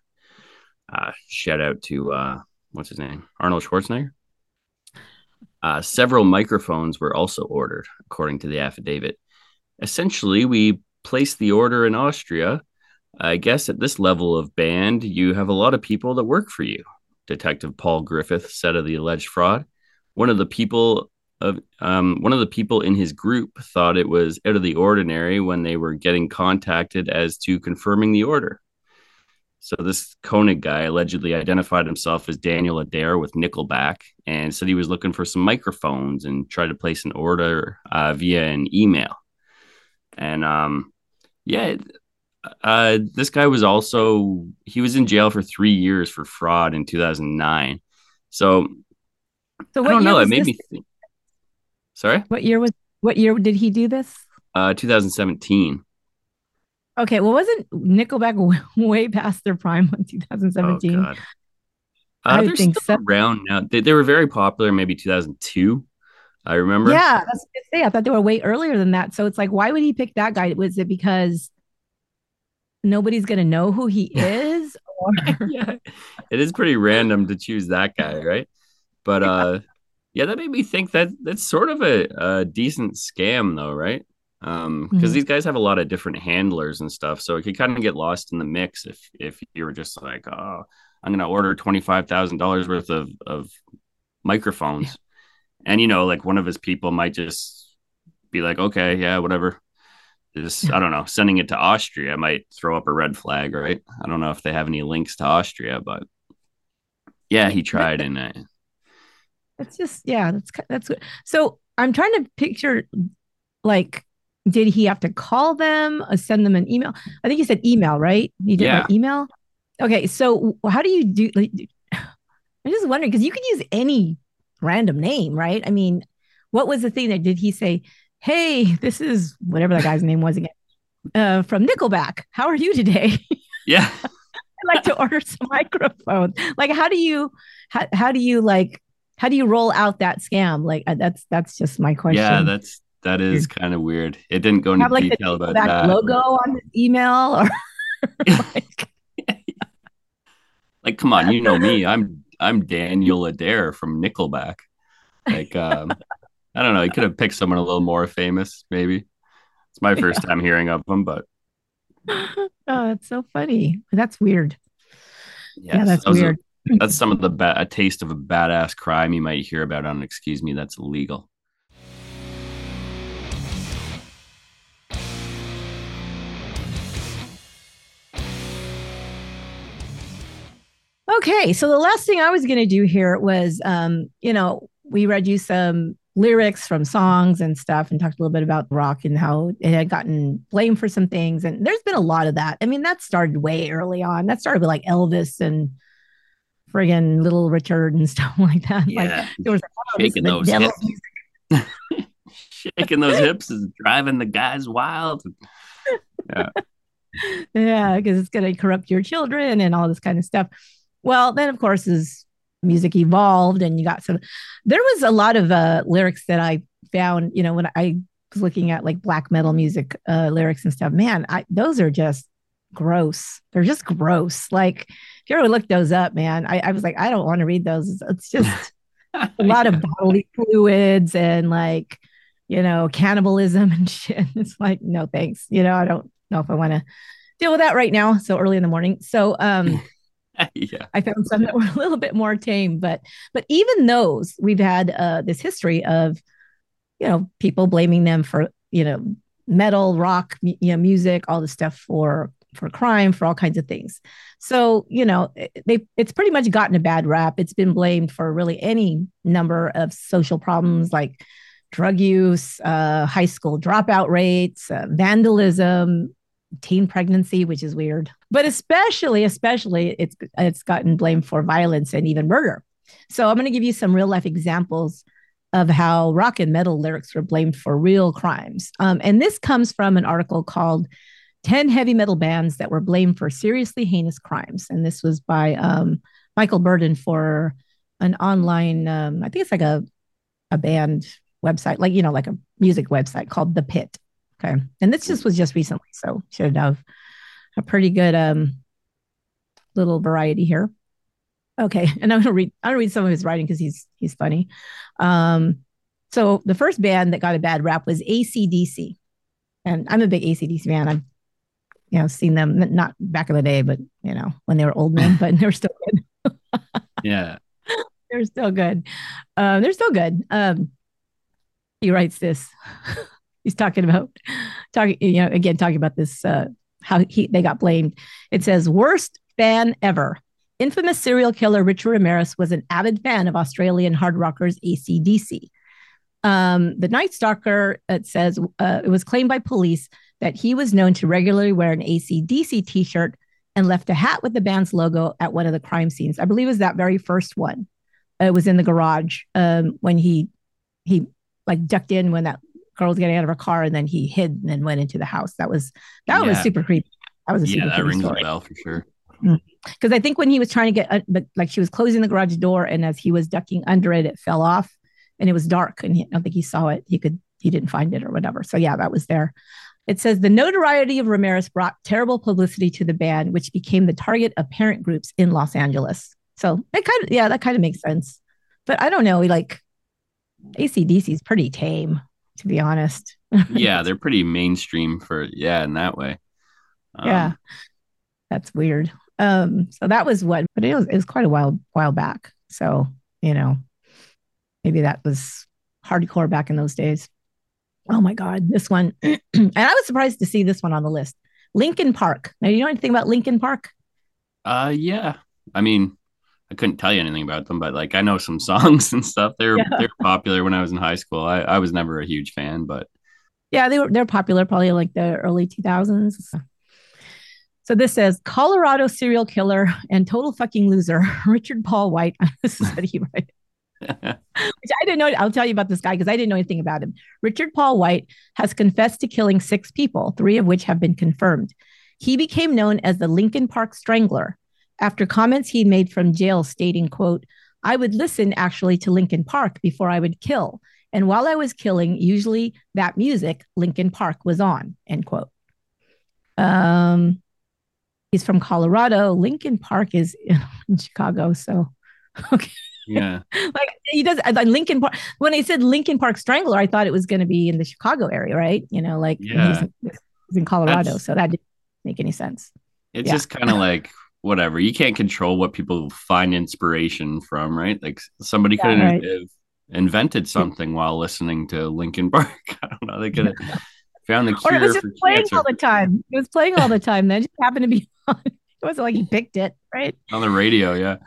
Uh, shout out to uh, what's his name? Arnold Schwarzenegger. Uh, several microphones were also ordered, according to the affidavit. Essentially, we placed the order in Austria. I guess at this level of band, you have a lot of people that work for you, Detective Paul Griffith said of the alleged fraud. One of the people of um, one of the people in his group thought it was out of the ordinary when they were getting contacted as to confirming the order. So this Koenig guy allegedly identified himself as Daniel Adair with Nickelback and said he was looking for some microphones and tried to place an order uh, via an email. And um, yeah, uh, this guy was also he was in jail for three years for fraud in 2009. So, so I don't know. It made this? me think. Sorry.
What year was? What year did he do this?
Uh, 2017.
Okay, well, wasn't Nickelback way past their prime in 2017? Oh, God. Uh,
I they're think still so. around now. They, they were very popular, maybe 2002. I remember.
Yeah, that's to say. I thought they were way earlier than that. So it's like, why would he pick that guy? Was it because nobody's gonna know who he is? Or...
yeah, it is pretty random to choose that guy, right? But uh, yeah, that made me think that that's sort of a, a decent scam, though, right? Um, because mm-hmm. these guys have a lot of different handlers and stuff, so it could kind of get lost in the mix if if you were just like, oh, I'm gonna order twenty five thousand dollars worth of of microphones. And you know, like one of his people might just be like, okay, yeah, whatever. Just I don't know, sending it to Austria might throw up a red flag, right? I don't know if they have any links to Austria, but yeah, he tried and. Uh,
it's just yeah, that's that's good. So I'm trying to picture like did he have to call them or send them an email? I think he said email, right? He did yeah. email. Okay, so how do you do? Like, I'm just wondering because you can use any random name, right? I mean, what was the thing that did he say? Hey, this is whatever that guy's name was again, uh, from Nickelback. How are you today?
Yeah,
I'd like to order some microphones. Like, how do you, how, how do you like how do you roll out that scam? Like uh, that's that's just my question.
Yeah, that's that is kind of weird. It didn't go into Have, like, detail about that
logo on the email or
like... like come on, you know me. I'm I'm Daniel Adair from Nickelback. Like um I don't know, he could have picked someone a little more famous, maybe. It's my first yeah. time hearing of him, but
oh, that's so funny. That's weird. Yes, yeah, that's that weird. A,
that's some of the ba- a taste of a badass crime you might hear about on Excuse Me, that's illegal.
Okay, so the last thing I was going to do here was, um, you know, we read you some lyrics from songs and stuff and talked a little bit about rock and how it had gotten blamed for some things. And there's been a lot of that. I mean, that started way early on. That started with like Elvis and friggin' Little Richard and stuff like that.
Yeah.
Like there was
Shaking those hips. Shaking those hips is driving the guys wild. Yeah.
yeah, because it's going to corrupt your children and all this kind of stuff. Well, then of course as music evolved and you got some there was a lot of uh lyrics that I found, you know, when I was looking at like black metal music uh lyrics and stuff. Man, I those are just gross. They're just gross. Like if you ever look those up, man, I, I was like, I don't want to read those. It's just a lot of bodily fluids and like, you know, cannibalism and shit. It's like, no thanks. You know, I don't know if I want to deal with that right now. So early in the morning. So um
yeah.
I found some that were a little bit more tame, but but even those we've had uh, this history of you know people blaming them for you know metal, rock, you know music, all this stuff for for crime, for all kinds of things. So you know they it's pretty much gotten a bad rap. It's been blamed for really any number of social problems like drug use, uh, high school dropout rates, uh, vandalism, teen pregnancy, which is weird. But especially, especially, it's it's gotten blamed for violence and even murder. So I'm going to give you some real life examples of how rock and metal lyrics were blamed for real crimes. Um, and this comes from an article called 10 Heavy Metal Bands That Were Blamed for Seriously Heinous Crimes. And this was by um, Michael Berdan for an online, um, I think it's like a, a band website, like, you know, like a music website called The Pit. Okay. And this just was just recently. So should have a pretty good um, little variety here. Okay. And I'm gonna read I'm gonna read some of his writing because he's he's funny. Um, so the first band that got a bad rap was ACDC. And I'm a big ACDC fan. I've you know seen them not back in the day, but you know, when they were old men, but they're still good.
Yeah.
they're still good. Um, they're still good. Um, he writes this. He's talking about talking, you know, again talking about this uh, how he they got blamed. It says worst fan ever. Infamous serial killer Richard Ramirez was an avid fan of Australian hard rockers ACDC. Um, the Night Stalker, it says, uh, it was claimed by police that he was known to regularly wear an ACDC t shirt and left a hat with the band's logo at one of the crime scenes. I believe it was that very first one. It was in the garage um, when he he like ducked in when that girl was getting out of her car and then he hid and then went into the house. That was that was super creepy. That was a
Yeah,
super
that rings
story
a bell for sure.
because I think when he was trying to get, uh, but like she was closing the garage door, and as he was ducking under it, it fell off, and it was dark, and he, I don't think he saw it. He could, he didn't find it or whatever. So yeah, that was there. It says the notoriety of Ramirez brought terrible publicity to the band, which became the target of parent groups in Los Angeles. So that kind of, yeah, that kind of makes sense. But I don't know, like ACDC is pretty tame, to be honest.
Yeah, they're pretty mainstream for yeah, in that way. Um,
yeah, that's weird. Um, so that was what, but it was it was quite a while while back. So you know, maybe that was hardcore back in those days. Oh my God, this one, and I was surprised to see this one on the list. Linkin Park. Now, you know anything about Linkin Park?
Uh yeah. I mean, I couldn't tell you anything about them, but like I know some songs and stuff. They're
Yeah.
they're popular when I was in high school. I, I was never a huge fan, but
Yeah, they were they're popular probably like the early 2000s. So this says Colorado serial killer and total fucking loser Richard Paul White. this is what he wrote. Which I didn't know. I'll tell you about this guy because I didn't know anything about him. Richard Paul White has confessed to killing six people, three of which have been confirmed. He became known as the Lincoln Park Strangler after comments he made from jail stating, quote, I would listen actually to Linkin Park before I would kill. And while I was killing, usually that music, Linkin Park, was on, end quote. Um, he's from Colorado. Lincoln Park is in Chicago. So, okay
yeah.
like he does Lincoln Park. When I said Lincoln Park Strangler, I thought it was going to be in the Chicago area, right? You know, like he's,
Yeah.
he's in Colorado,
That's-
so that didn't make any sense.
It's
Yeah.
just kind of like whatever. You can't control what people find inspiration from, right? Like somebody
Yeah,
could have
right.
invented something while listening to Linkin Park. I don't know. They could have found the cure.
Or it was just
for
playing
cancer.
all the time. It was playing all the time. Then just happened to be on. It wasn't like he picked it, right?
On the radio, yeah.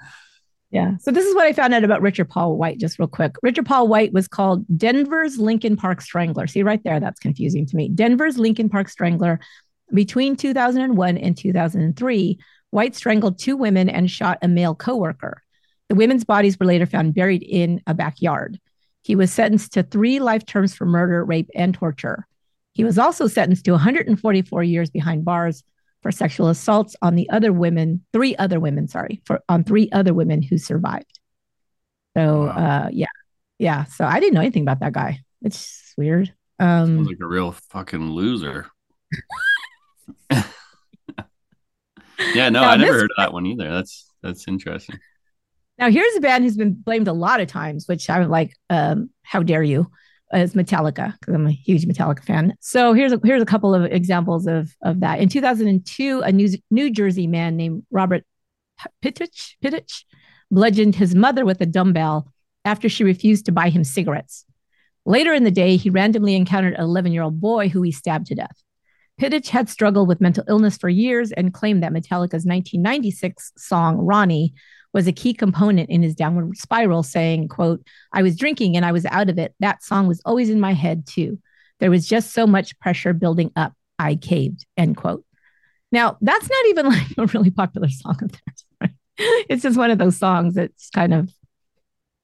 Yeah. So this is what I found out about Richard Paul White, just real quick. Richard Paul White was called Denver's Lincoln Park Strangler. See right there, that's confusing to me. Denver's Lincoln Park Strangler. Between 2001 and 2003, White strangled two women and shot a male coworker. The women's bodies were later found buried in a backyard. He was sentenced to three life terms for murder, rape, and torture. He was also sentenced to 144 years behind bars for sexual assaults on the other women, three other women, sorry, for on three other women who survived. So wow. uh yeah. Yeah. So I didn't know anything about that guy. It's weird. Um
Sounds like a real fucking loser. yeah, no, now, I never heard of that one either. That's that's interesting.
Now here's a band who's been blamed a lot of times, which I'm like, um, how dare you? is Metallica because I'm a huge Metallica fan. So here's a, here's a couple of examples of of that. In 2002, a New, New Jersey man named Robert Pittich Pittich bludgeoned his mother with a dumbbell after she refused to buy him cigarettes. Later in the day, he randomly encountered an 11 year old boy who he stabbed to death. Pittich had struggled with mental illness for years and claimed that Metallica's 1996 song Ronnie was a key component in his downward spiral, saying, quote, I was drinking and I was out of it. That song was always in my head too. There was just so much pressure building up. I caved, end quote. Now, that's not even like a really popular song of theirs. Right? It's just one of those songs that's kind of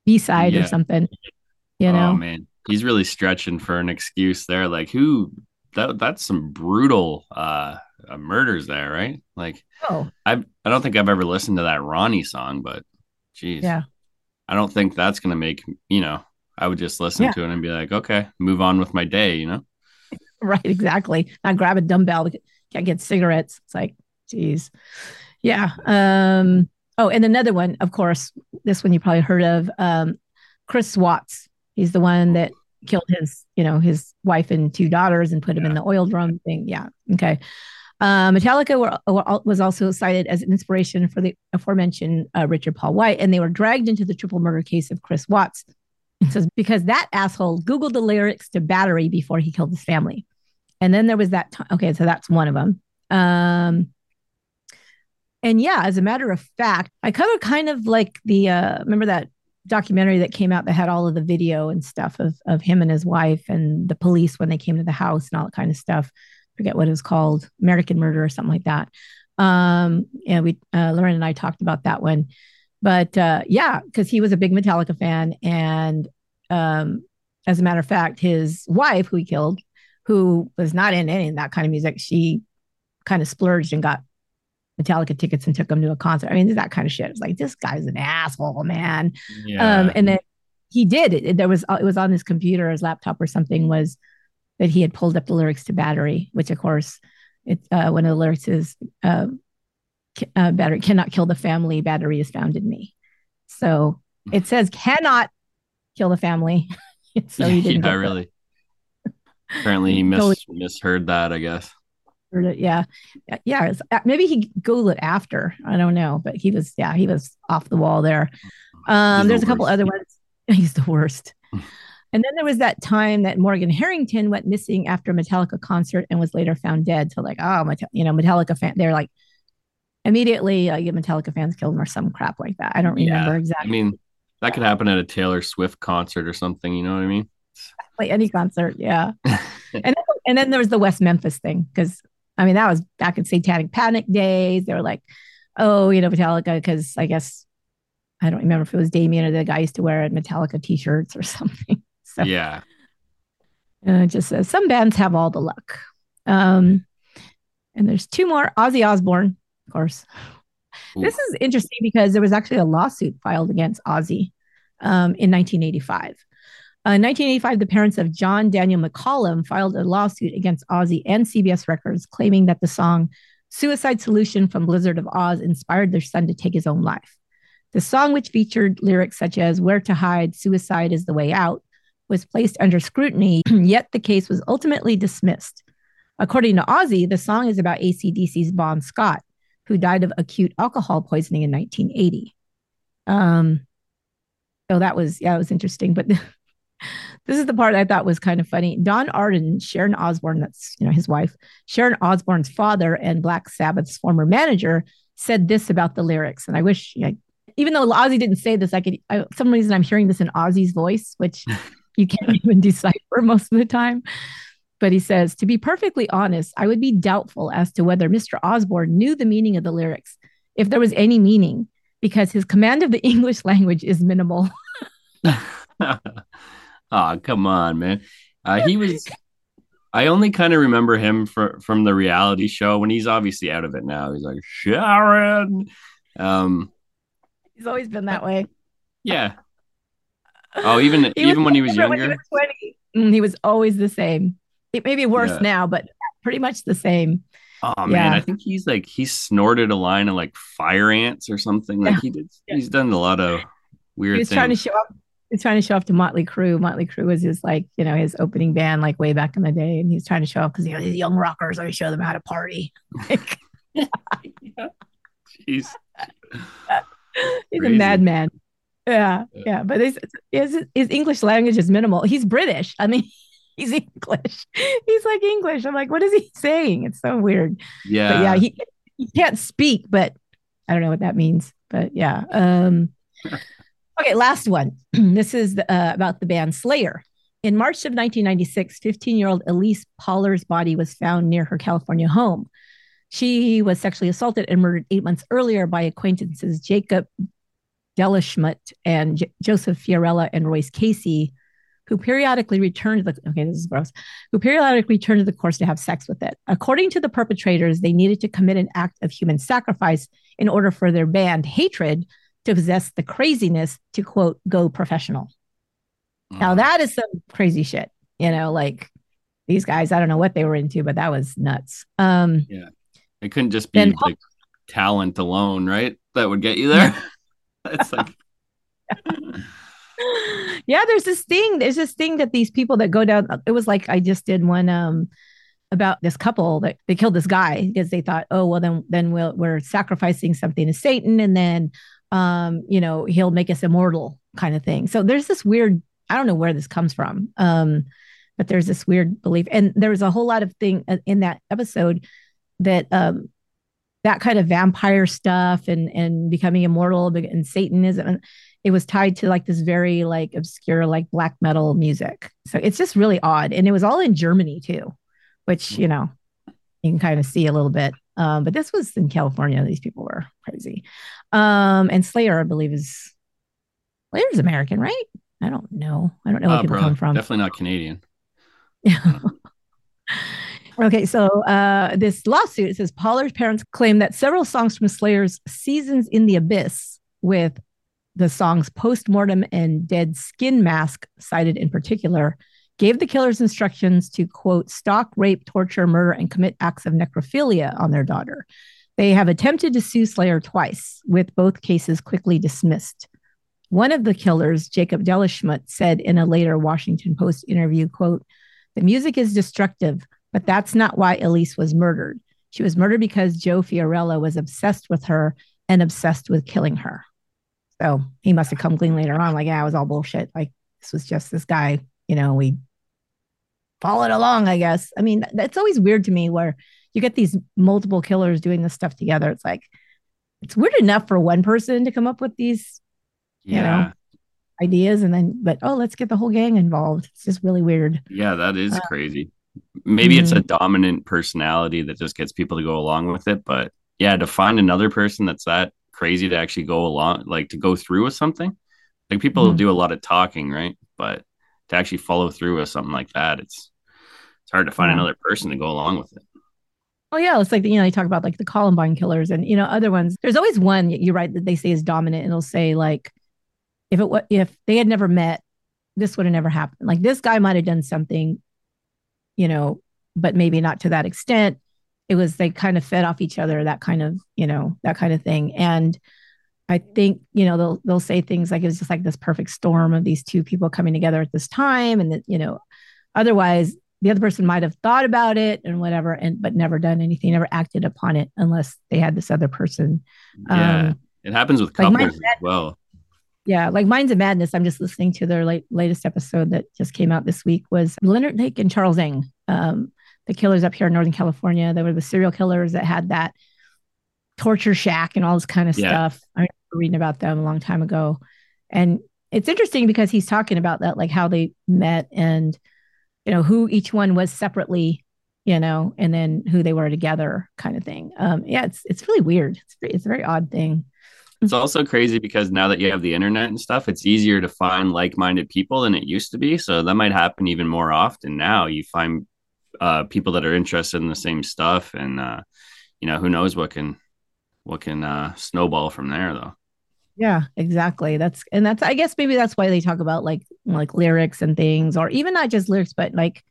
B-side yeah. or something. You oh, know? Oh
man. He's really stretching for an excuse there. Like who that that's some brutal uh uh, murders there, right? Like, oh, I I don't think I've ever listened to that Ronnie song, but geez,
yeah,
I don't think that's gonna make you know. I would just listen yeah. to it and be like, okay, move on with my day, you know.
Right, exactly. Not grab a dumbbell, can't get cigarettes. It's like, geez, yeah. Um. Oh, and another one, of course, this one you probably heard of, um, Chris Watts. He's the one that killed his, you know, his wife and two daughters and put yeah. him in the oil drum thing. Yeah. Okay. Uh, Metallica were, were, was also cited as an inspiration for the aforementioned uh, Richard Paul White, and they were dragged into the triple murder case of Chris Watts. It says because that asshole Googled the lyrics to Battery before he killed his family. And then there was that time. Okay, so that's one of them. Um, and yeah, as a matter of fact, I covered kind of like the uh, remember that documentary that came out that had all of the video and stuff of of him and his wife and the police when they came to the house and all that kind of stuff forget what it was called, American Murder or something like that. Um, and we, uh, Lauren and I talked about that one. But uh, yeah, because he was a big Metallica fan. And um, as a matter of fact, his wife, who he killed, who was not in any of that kind of music, she kind of splurged and got Metallica tickets and took him to a concert. I mean, that kind of shit. It's like this guy's an asshole, man. Yeah. Um, and then he did it. There was it was on his computer, his laptop, or something. Was that he had pulled up the lyrics to Battery, which of course, it's uh, one of the lyrics is uh, uh, Battery cannot kill the family. Battery is found in me. So it says cannot kill the family.
so he didn't. yeah, really. Apparently, he mis- misheard that. I guess.
Yeah, yeah. Uh, maybe he googled it after. I don't know, but he was. Yeah, he was off the wall there. Um, there's the a couple other ones. He's the worst. And then there was that time that Morgan Harrington went missing after a Metallica concert and was later found dead. So like, oh, you know, Metallica fan, they're like immediately like Metallica fans killed him or some crap like that. I don't remember yeah. exactly.
I mean, that could happen at a Taylor Swift concert or something. You know what I mean?
Like any concert, yeah. and then, and then there was the West Memphis thing because I mean that was back in Satanic Panic days. They were like, oh, you know, Metallica because I guess I don't remember if it was Damien or the guy used to wear Metallica t-shirts or something.
So yeah.
Uh, it just says some bands have all the luck. Um, and there's two more. Ozzy Osbourne, of course. Ooh. This is interesting because there was actually a lawsuit filed against Ozzy um, in 1985. Uh, in 1985, the parents of John Daniel McCollum filed a lawsuit against Ozzy and CBS Records, claiming that the song Suicide Solution from Blizzard of Oz inspired their son to take his own life. The song, which featured lyrics such as Where to Hide, Suicide is the Way Out, was placed under scrutiny, yet the case was ultimately dismissed. According to Ozzy, the song is about ACDC's Bon Scott, who died of acute alcohol poisoning in 1980. Um, so that was, yeah, it was interesting. But this is the part I thought was kind of funny. Don Arden, Sharon Osbourne, that's you know his wife, Sharon Osbourne's father and Black Sabbath's former manager, said this about the lyrics, and I wish, like, even though Ozzy didn't say this, I could. I, some reason I'm hearing this in Ozzy's voice, which you can't even decipher most of the time. But he says, to be perfectly honest, I would be doubtful as to whether Mr. Osbourne knew the meaning of the lyrics, if there was any meaning, because his command of the English language is minimal.
Oh, come on, man. Uh, he was. I only kind of remember him for, from the reality show when he's obviously out of it now. He's like Sharon. Um,
he's always been that way.
Yeah. Oh, even even when he was younger. He, was 20,
mm, he was always the same. It may be worse yeah. now, but pretty much the same.
Oh yeah. man, I think he's like he snorted a line of like fire ants or something. Like yeah. he did. He's done a lot of weird. He was
things. trying to show up he's trying to show off to Motley Crue. Motley Crue was his like, you know, his opening band like way back in the day. And he's trying to show off because you know these young rockers, let me show them how to party.
Jeez.
he's Crazy. a madman. Yeah, yeah. But his, his his English language is minimal. He's British. I mean, he's English. He's like English. I'm like, what is he saying? It's so weird.
Yeah.
But yeah, he he can't speak, but I don't know what that means. But yeah. Um Okay, last one. this is uh, about the band Slayer. In March of 1996, 15 year old Elyse Pollar's body was found near her California home. She was sexually assaulted and murdered eight months earlier by acquaintances Jacob Delashmutt and J- Joseph Fiorella and Royce Casey, who periodically returned to the okay, this is gross, who periodically returned to the course to have sex with it. According to the perpetrators, they needed to commit an act of human sacrifice in order for their band Hatred to possess the craziness to quote go professional. Mm. Now that is some crazy shit, you know, like these guys, I don't know what they were into, but that was nuts. Um
yeah. It couldn't just be then, like talent alone, right? That would get you there. it's like
yeah, there's this thing, there's this thing that these people that go down, it was like I just did one um about this couple that they killed this guy because they thought, oh well, then then we'll, we're sacrificing something to Satan, and then um, you know, he'll make us immortal kind of thing. So there's this weird, I don't know where this comes from. Um, but there's this weird belief. And there was a whole lot of thing uh, in that episode that um that kind of vampire stuff and and becoming immortal and Satanism it was tied to like this very like obscure like black metal music. So it's just really odd. And it was all in Germany too, which you know you can kind of see a little bit. Um, but this was in California. These people were crazy. Um, and Slayer, I believe, is Slayer's American, right? I don't know. I don't know where uh, people come from.
Definitely not Canadian.
Yeah. okay, so uh, this lawsuit says Pollard's parents claim that several songs from Slayer's "Seasons in the Abyss" with the songs "Postmortem" and "Dead Skin Mask" cited in particular gave the killers instructions to quote stalk, rape, torture, murder, and commit acts of necrophilia on their daughter. They have attempted to sue Slayer twice, with both cases quickly dismissed. One of the killers, Jacob Delashmutt, said in a later Washington Post interview, quote, the music is destructive, but that's not why Elyse was murdered. She was murdered because Joe Fiorella was obsessed with her and obsessed with killing her. So he must have come clean later on, like, yeah, it was all bullshit. Like this was just this guy, you know, we followed along, I guess. I mean, that's always weird to me where you get these multiple killers doing this stuff together. It's like, it's weird enough for one person to come up with these, yeah. you know, ideas and then, but oh, let's get the whole gang involved. It's just really weird.
Yeah, that is uh, crazy. Maybe mm-hmm. it's a mm-hmm. dominant personality that just gets people to go along with it. But yeah, to find another person that's that crazy to actually go along, like to go through with something, like people mm-hmm. do a lot of talking, right? But to actually follow through with something like that, it's it's hard to find yeah. another person to go along with it.
Well, yeah, it's like you know they talk about like the Columbine killers and you know other ones. There's always one you're right that they say is dominant, and they'll say like if it if they had never met, this would have never happened. Like this guy might have done something, you know, but maybe not to that extent. It was they kind of fed off each other, that kind of you know that kind of thing, and I think you know they'll they'll say things like it was just like this perfect storm of these two people coming together at this time, and that you know, otherwise the other person might have thought about it and whatever, and but never done anything, never acted upon it unless they had this other person.
Yeah, um, it happens with couples like as well.
Yeah, like Minds of Madness. I'm just listening to their late, latest episode that just came out this week. Was Leonard Lake and Charles Ng, um, the killers up here in Northern California. They were the serial killers that had that torture shack and all this kind of
Yeah.
stuff. I remember reading about them a long time ago. And it's interesting because he's talking about that, like how they met and, you know, who each one was separately, you know, and then who they were together kind of thing. Um, yeah, it's, it's really weird. It's, it's a very odd thing.
It's also crazy because now that you have the internet and stuff, it's easier to find like-minded people than it used to be. So that might happen even more often now. You find uh, people that are interested in the same stuff, and uh, you know who knows what can what can uh, snowball from there, though.
Yeah, exactly. That's and that's I guess maybe that's why they talk about like like lyrics and things, or even not just lyrics, but like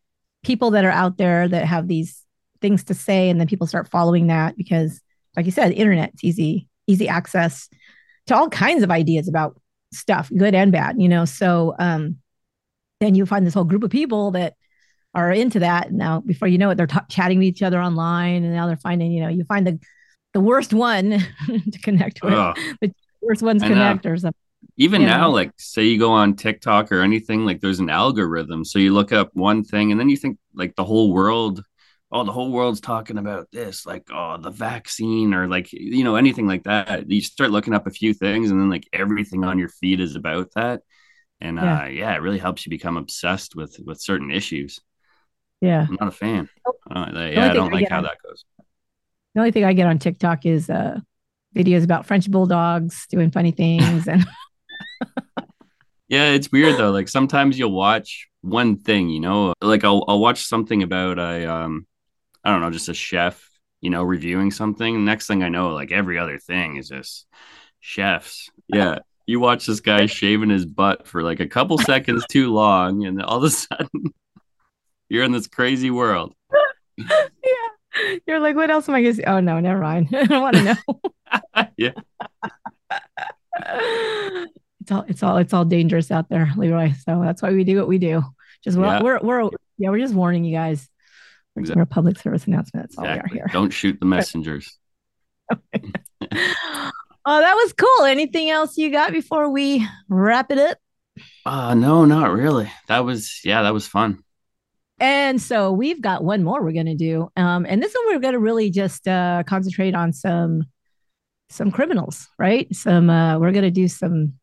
people that are out there that have these things to say, and then people start following that because, like you said, internet's easy, easy access to all kinds of ideas about stuff, good and bad, you know. So um then you find this whole group of people that are into that. Now, before you know it, they're t- chatting with each other online, and now they're finding, you know, you find the the worst one to connect with,
Ugh.
worst ones
I know.
connect or something.
even
you
now like say you go on tiktok or anything like there's an algorithm so you look up one thing and then you think like the whole world oh the whole world's talking about this like oh the vaccine or like you know anything like that you start looking up a few things and then like everything on your feed is about that and
Yeah.
uh yeah it really helps you become obsessed with with certain issues
Yeah.
i'm not a fan
Nope.
uh, yeah i don't like how that goes
The only thing I get on TikTok is uh, videos about French bulldogs doing funny things, and
Yeah, it's weird though. Like sometimes you'll watch one thing, you know, like I'll I'll watch something about a um I don't know, just a chef, you know, reviewing something. Next thing I know, like every other thing is just chefs. Yeah. You watch this guy shaving his butt for like a couple seconds too long, and all of a sudden you're in this crazy world.
yeah, you're like, what else am I gonna? See? Oh no, never mind. I don't want to know.
Yeah.
it's all it's all it's all dangerous out there, Leroy. So that's why we do what we do. Just we're
Yeah.
we're, we're yeah we're just warning you guys. We're,
Exactly.
a public service announcement. That's all we are here.
Don't shoot the messengers.
Oh, that was cool. Anything else you got before we wrap it up?
Uh no, not really. That was yeah, that was fun.
And so we've got one more we're going to do. Um, and this one we're going to really just uh, concentrate on some some criminals, right? Some uh, we're going to do some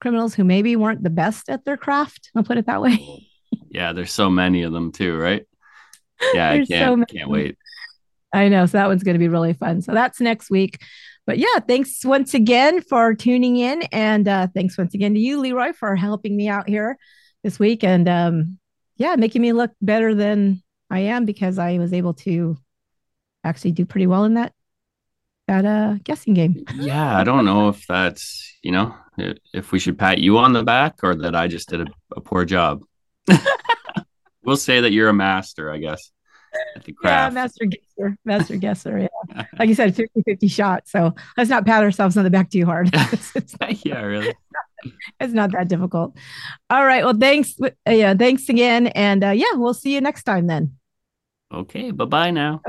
criminals who maybe weren't the best at their craft. I'll put it that way.
Yeah, there's so many of them too, right? Yeah, I
so
can't
many.
can't wait.
I know. So that one's going to be really fun. So that's next week. But yeah, thanks once again for tuning in. And uh, thanks once again to you, Leroy, for helping me out here this week. And um, yeah, making me look better than I am because I was able to actually do pretty well in that that uh guessing game.
Yeah, I don't know if that's, you know, if we should pat you on the back or that I just did a, a poor job. we'll say that you're a master, I guess, at the
Yeah, master guesser, master guesser. Yeah. Like you said, 50 50 shot. So let's not pat ourselves on the back too hard.
yeah, really.
It's not that difficult. All right. Well, thanks. Uh, yeah. Thanks again. And uh, yeah, we'll see you next time then.
Okay, bye bye now.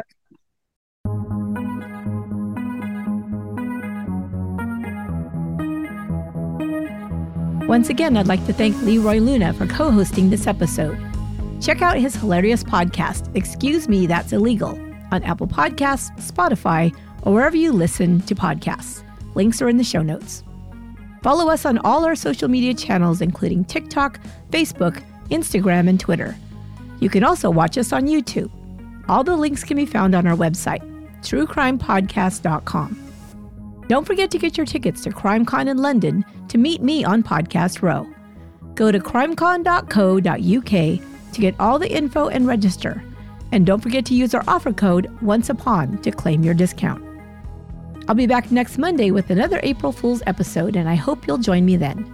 Once again, I'd like to thank Leroy Luna for co hosting this episode. Check out his hilarious podcast, Excuse Me, That's Illegal, on Apple Podcasts, Spotify, or wherever you listen to podcasts. Links are in the show notes. Follow us on all our social media channels, including TikTok, Facebook, Instagram, and Twitter. You can also watch us on YouTube. All the links can be found on our website, truecrimepodcast.com. Don't forget to get your tickets to CrimeCon in London to meet me on Podcast Row. Go to crimecon.co.uk to get all the info and register. And don't forget to use our offer code Once Upon to claim your discount. I'll be back next Monday with another April Fool's episode, and I hope you'll join me then.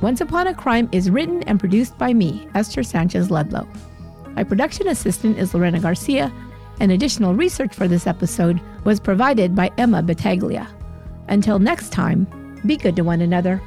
Once Upon a Crime is written and produced by me, Esther Sanchez Ludlow. My production assistant is Lorena Garcia, and additional research for this episode was provided by Emma Battaglia. Until next time, be good to one another